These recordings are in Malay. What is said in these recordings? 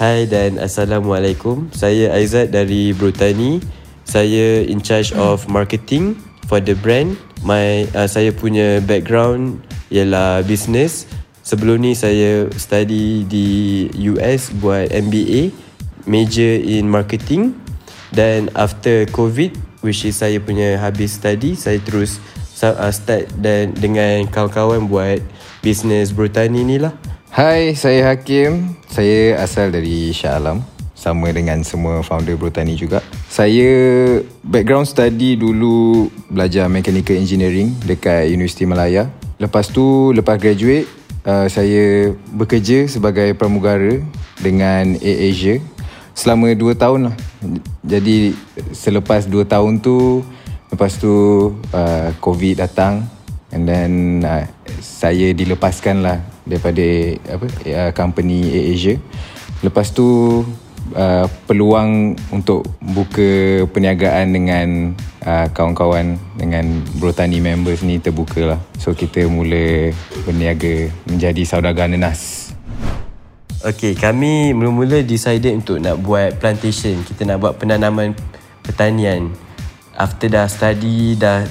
Hai dan Assalamualaikum. Saya Aizat dari Brutani. Saya in charge of marketing for the brand. My uh, saya punya background ialah business. Sebelum ni saya study di US buat MBA, major in marketing. Dan after COVID, which is saya punya habis study, saya terus uh, start dan dengan kawan-kawan buat business Brutani ni lah. Hai, saya Hakim. Saya asal dari Shah Alam. Sama dengan semua founder Brotani juga. Saya background study dulu belajar mechanical engineering dekat Universiti Malaya. Lepas tu, lepas graduate, uh, saya bekerja sebagai pramugara dengan AirAsia selama 2 tahun lah. Jadi selepas 2 tahun tu, lepas tu uh, COVID datang and then uh, saya dilepaskan lah daripada apa uh, company AirAsia. Lepas tu uh, peluang untuk buka perniagaan dengan uh, kawan-kawan dengan Brotani members ni terbuka lah. So kita mula berniaga menjadi saudagar nenas. Okay, kami mula-mula decided untuk nak buat plantation. Kita nak buat penanaman pertanian. After dah study, dah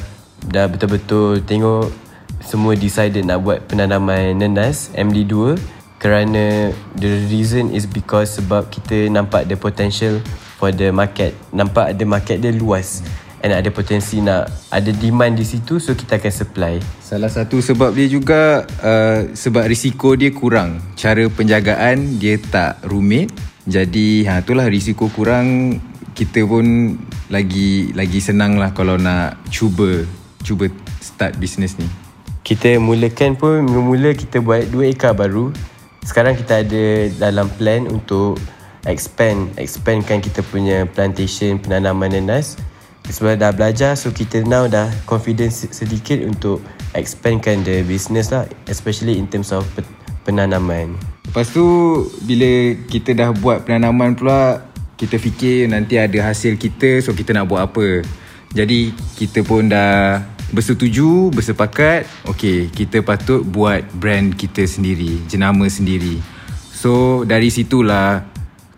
dah betul-betul tengok semua decided nak buat penanaman nenas MD2 kerana the reason is because sebab kita nampak the potential for the market nampak ada market dia luas and ada potensi nak ada demand di situ so kita akan supply. Salah satu sebab dia juga uh, sebab risiko dia kurang. Cara penjagaan dia tak rumit. Jadi ha itulah risiko kurang. Kita pun lagi lagi senang lah kalau nak cuba cuba start bisnes ni kita mulakan pun mula-mula kita buat dua ekar baru. Sekarang kita ada dalam plan untuk expand, expandkan kita punya plantation penanaman nenas. Sebab dah belajar so kita now dah confidence sedikit untuk expandkan the business lah especially in terms of penanaman. Lepas tu bila kita dah buat penanaman pula kita fikir nanti ada hasil kita so kita nak buat apa. Jadi kita pun dah bersetuju, bersepakat, okay, kita patut buat brand kita sendiri, jenama sendiri. So, dari situlah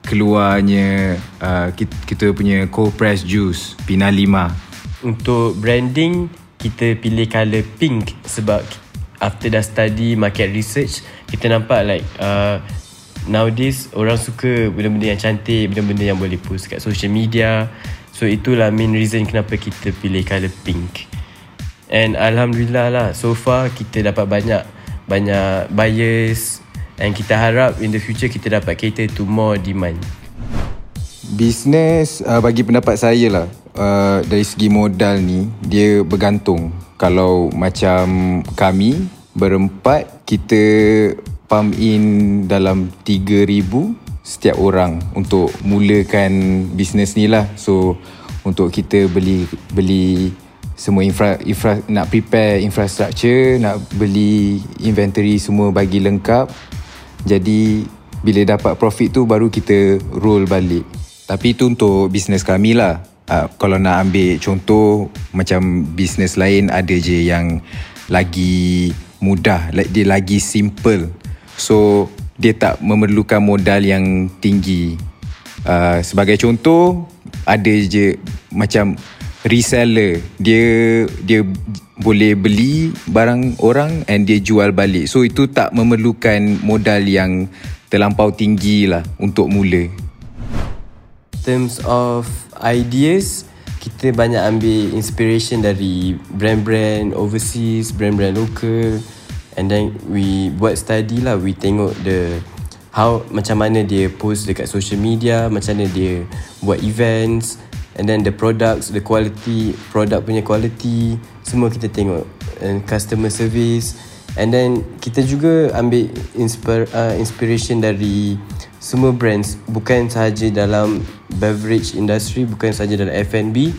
keluarnya uh, kita, kita punya cold press juice, Pina 5. Untuk branding, kita pilih color pink sebab after dah study market research, kita nampak like uh, nowadays orang suka benda-benda yang cantik, benda-benda yang boleh post kat social media. So, itulah main reason kenapa kita pilih color pink. And Alhamdulillah lah So far kita dapat banyak Banyak buyers. And kita harap in the future Kita dapat cater to more demand. Business uh, bagi pendapat saya lah uh, Dari segi modal ni Dia bergantung. Kalau macam kami Berempat Kita pump in dalam 3,000 Setiap orang Untuk mulakan bisnes ni lah. So untuk kita beli beli semua infra, infra nak prepare infrastructure nak beli inventory semua bagi lengkap. Jadi bila dapat profit tu baru kita roll balik. Tapi itu untuk bisnes kami lah. Uh, kalau nak ambil contoh macam bisnes lain ada je yang lagi mudah dia lagi simple. So dia tak memerlukan modal yang tinggi. Uh, sebagai contoh ada je macam reseller. Dia dia boleh beli barang orang and dia jual balik. So itu tak memerlukan modal yang terlampau tinggi lah untuk mula. Terms of ideas kita banyak ambil inspiration dari brand-brand overseas brand-brand local. And then we buat study lah. We tengok the how macam mana dia post dekat social media macam mana dia buat events and then the products the quality product punya quality semua kita tengok. And customer service. And then kita juga ambil inspire, uh, inspiration dari semua brands. Bukan sahaja dalam beverage industry bukan sahaja dalam F&B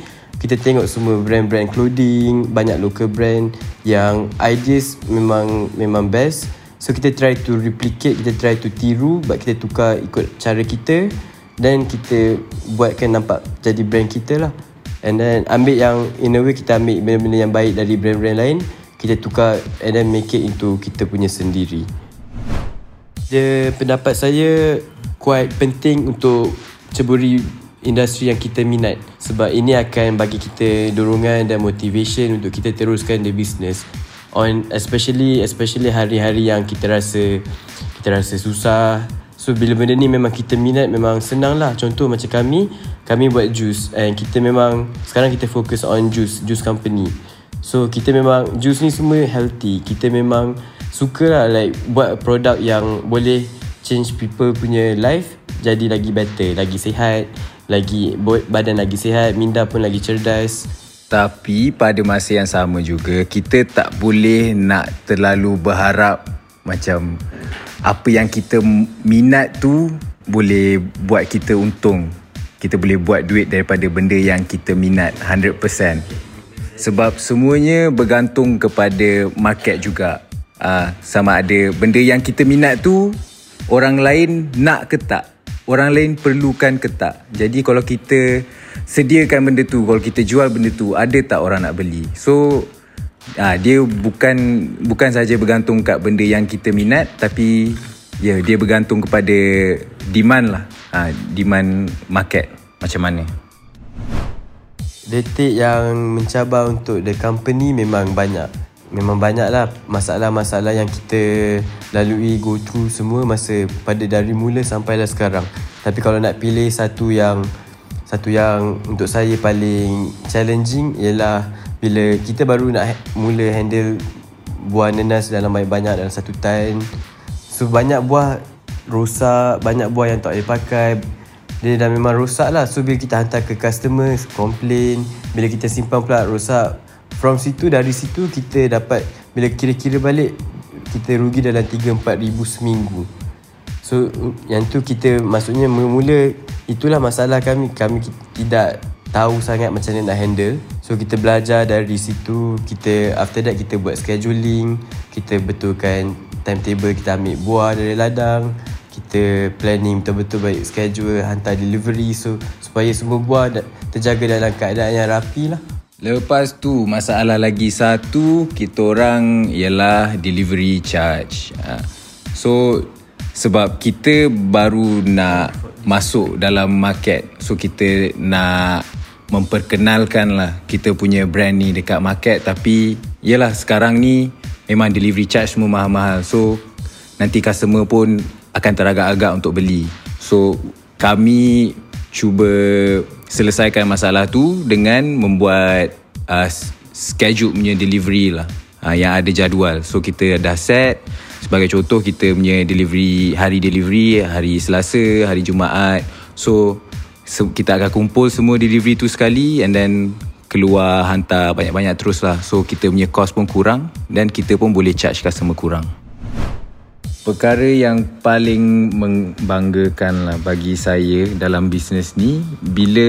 kita tengok semua brand-brand clothing banyak local brand yang ideas memang memang best. So kita try to replicate kita try to tiru but kita tukar ikut cara kita Then kita buatkan nampak jadi brand kita lah. And then ambil yang in a way kita ambil benda-benda yang baik dari brand-brand lain Kita tukar and then make it into kita punya sendiri. Dia pendapat saya quite penting untuk ceburi industri yang kita minat. Sebab ini akan bagi kita dorongan dan motivation untuk kita teruskan the business. On especially especially hari-hari yang kita rasa kita rasa susah so bila benda ni memang kita minat memang senang lah. Contoh macam kami kami buat juice and kita memang sekarang kita fokus on juice juice company. So kita memang juice ni semua healthy. Kita memang suka lah like buat produk yang boleh change people punya life jadi lagi better lagi sihat lagi badan lagi sihat, minda pun lagi cerdas. Tapi pada masa yang sama juga kita tak boleh nak terlalu berharap macam apa yang kita minat tu boleh buat kita untung. Kita boleh buat duit daripada benda yang kita minat 100%. Sebab semuanya bergantung kepada market juga. Uh, sama ada benda yang kita minat tu orang lain nak ke tak orang lain perlukan ke tak. Jadi kalau kita sediakan benda tu, kalau kita jual benda tu, ada tak orang nak beli? So ah dia bukan bukan saja bergantung kat benda yang kita minat tapi ya yeah, dia bergantung kepada demand lah. Ah demand market macam mana. Detik yang mencabar untuk the company memang banyak memang banyak lah masalah-masalah yang kita lalui go through semua masa pada dari mula sampai lah sekarang. Tapi kalau nak pilih satu yang satu yang untuk saya paling challenging ialah bila kita baru nak ha- mula handle buah nenas dalam banyak-banyak dalam satu tan. So banyak buah rosak, banyak buah yang tak boleh pakai. Dia dah memang rosak lah. So bila kita hantar ke customer, complain. Bila kita simpan pula rosak, From situ dari situ kita dapat bila kira-kira balik kita rugi dalam 3 4 ribu seminggu. So yang tu kita maksudnya mula-mula itulah masalah kami kami tidak tahu sangat macam mana nak handle. So kita belajar dari situ kita after that kita buat scheduling, kita betulkan timetable kita ambil buah dari ladang, kita planning betul-betul baik schedule hantar delivery so supaya semua buah terjaga dalam keadaan yang rapi lah. Lepas tu masalah lagi satu kita orang ialah delivery charge. Ha. So sebab kita baru nak masuk dalam market. So kita nak memperkenalkan lah kita punya brand ni dekat market. Tapi ialah sekarang ni memang delivery charge semua mahal-mahal. So nanti customer pun akan teragak-agak untuk beli. So kami cuba selesaikan masalah tu dengan membuat uh, schedule punya delivery lah. Uh, yang ada jadual. So kita dah set. Sebagai contoh kita punya delivery hari delivery hari Selasa hari Jumaat. So kita akan kumpul semua delivery tu sekali and then keluar hantar banyak-banyak terus lah. So kita punya cost pun kurang dan kita pun boleh charge customer kurang. Perkara yang paling membanggakan lah bagi saya dalam bisnes ni bila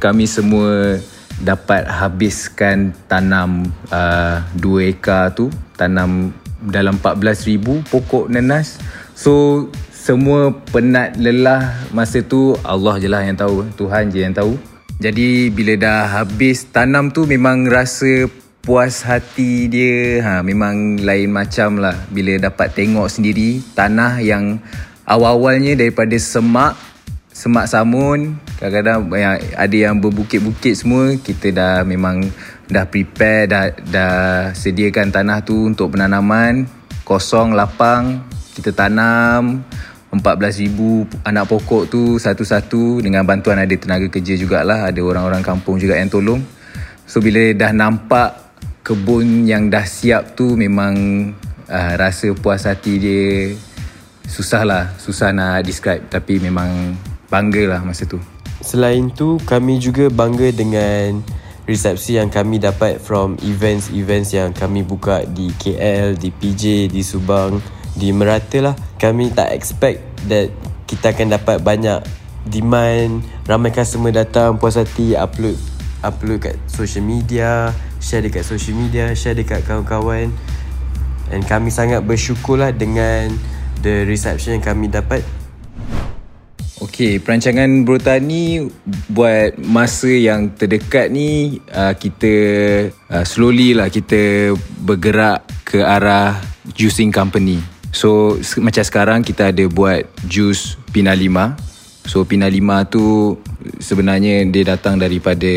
kami semua dapat habiskan tanam uh, 2 ekar tu tanam dalam 14,000 pokok nanas. So semua penat lelah masa tu Allah je lah yang tahu Tuhan je yang tahu. Jadi bila dah habis tanam tu memang rasa puas hati dia. Ha, memang lain macam lah. Bila dapat tengok sendiri tanah yang awal-awalnya daripada semak semak samun kadang-kadang yang ada yang berbukit-bukit semua kita dah memang dah prepare dah dah sediakan tanah tu untuk penanaman. Kosong lapang kita tanam 14,000 anak pokok tu satu-satu dengan bantuan ada tenaga kerja jugalah ada orang-orang kampung juga yang tolong. So bila dah nampak kebun yang dah siap tu memang uh, rasa puas hati dia susah lah susah nak describe. Tapi memang bangga lah masa tu. Selain tu kami juga bangga dengan resepsi yang kami dapat from events-events yang kami buka di KL, di PJ, di Subang, di Merata lah. Kami tak expect that kita akan dapat banyak demand, ramai customer datang puas hati upload upload kat social media, share dekat social media, share dekat kawan-kawan. And kami sangat bersyukur lah dengan the reception yang kami dapat. Okay, perancangan Brotani buat masa yang terdekat ni uh, kita uh, slowly lah kita bergerak ke arah juicing company. So macam sekarang kita ada buat jus Pina Lima. So Pina Lima tu sebenarnya dia datang daripada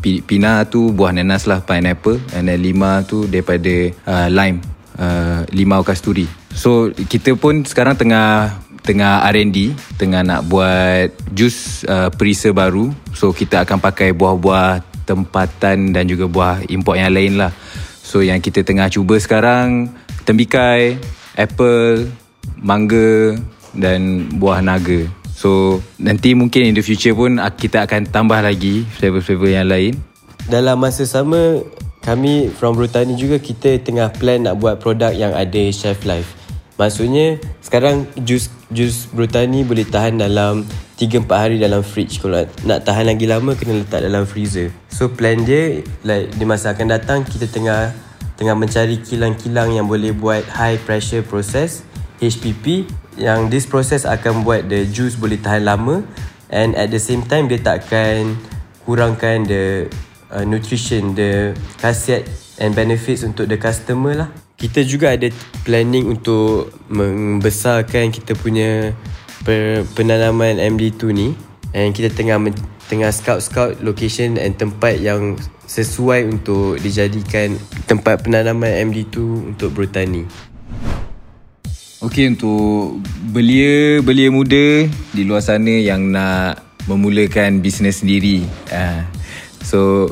Pina tu buah nanas lah pineapple and then lima tu daripada uh, lime uh, limau kasturi. So kita pun sekarang tengah tengah R&D tengah nak buat jus uh, perisa baru. So kita akan pakai buah-buah tempatan dan juga buah import yang lain lah. So yang kita tengah cuba sekarang tembikai, apple, mangga dan buah naga. So nanti mungkin in the future pun kita akan tambah lagi flavor-flavor yang lain. Dalam masa sama kami from Brutani juga kita tengah plan nak buat produk yang ada shelf life. Maksudnya sekarang jus jus Brutani boleh tahan dalam 3-4 hari dalam fridge Kalau nak tahan lagi lama kena letak dalam freezer So plan dia like di masa akan datang kita tengah tengah mencari kilang-kilang yang boleh buat high pressure process HPP yang this process akan buat the juice boleh tahan lama and at the same time dia takkan kurangkan the uh, nutrition the khasiat and benefits untuk the customer lah. Kita juga ada planning untuk membesarkan kita punya penanaman MD2 ni and kita tengah tengah scout-scout location and tempat yang sesuai untuk dijadikan tempat penanaman MD2 untuk bertani. Okey untuk belia-belia muda di luar sana yang nak memulakan bisnes sendiri. Uh, so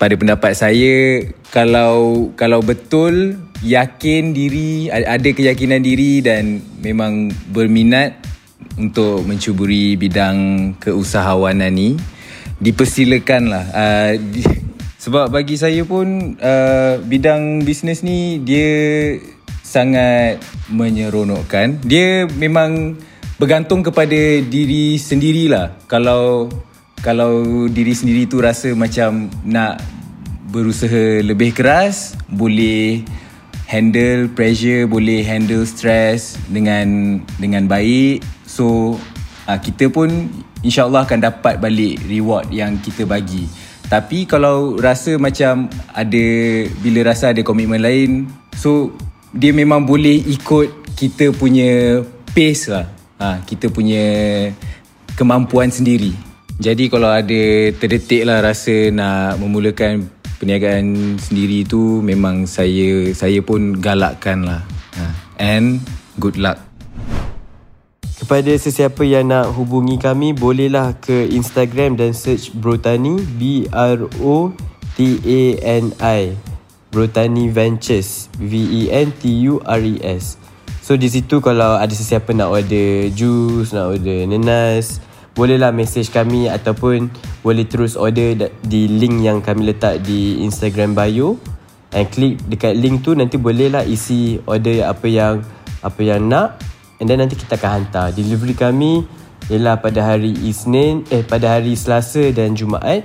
pada pendapat saya kalau kalau betul yakin diri ada keyakinan diri dan memang berminat untuk mencuburi bidang keusahawanan ni dipersilakanlah uh, di, sebab bagi saya pun uh, bidang bisnes ni dia sangat menyeronokkan. Dia memang bergantung kepada diri sendirilah. Kalau kalau diri sendiri tu rasa macam nak berusaha lebih keras, boleh handle pressure, boleh handle stress dengan dengan baik. So uh, kita pun insyaallah akan dapat balik reward yang kita bagi. Tapi kalau rasa macam ada bila rasa ada komitmen lain, so dia memang boleh ikut kita punya pace lah. Ha, kita punya kemampuan sendiri. Jadi kalau ada terdetik lah rasa nak memulakan perniagaan sendiri tu memang saya saya pun galakkan lah. Ha, and good luck. Kepada sesiapa yang nak hubungi kami bolehlah ke Instagram dan search Brotani B R O T A N I. Brotani Ventures V-E-N-T-U-R-E-S So di situ kalau ada sesiapa nak order jus, nak order nenas Bolehlah message kami ataupun boleh terus order di link yang kami letak di Instagram bio. And klik dekat link tu nanti bolehlah isi order apa yang apa yang nak And then nanti kita akan hantar Delivery kami ialah pada hari Isnin Eh pada hari Selasa dan Jumaat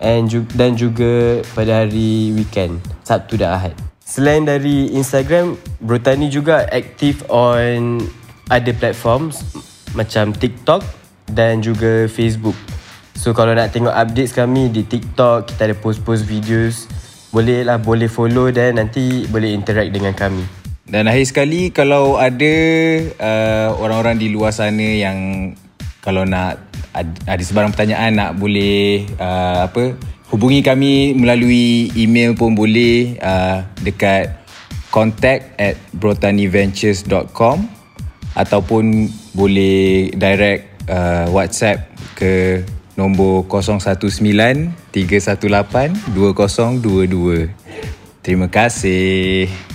and ju- dan juga pada hari weekend Sabtu dan Ahad. Selain dari Instagram, Brotani juga aktif on ada platforms macam TikTok dan juga Facebook. So kalau nak tengok updates kami di TikTok, kita ada post-post videos. Boleh lah, boleh follow dan nanti boleh interact dengan kami. Dan akhir sekali kalau ada uh, orang-orang di luar sana yang kalau nak ada sebarang pertanyaan nak boleh uh, apa hubungi kami melalui email pun boleh uh, dekat contact at brotaniventures.com ataupun boleh direct uh, WhatsApp ke nombor 019 318 2022. Terima kasih.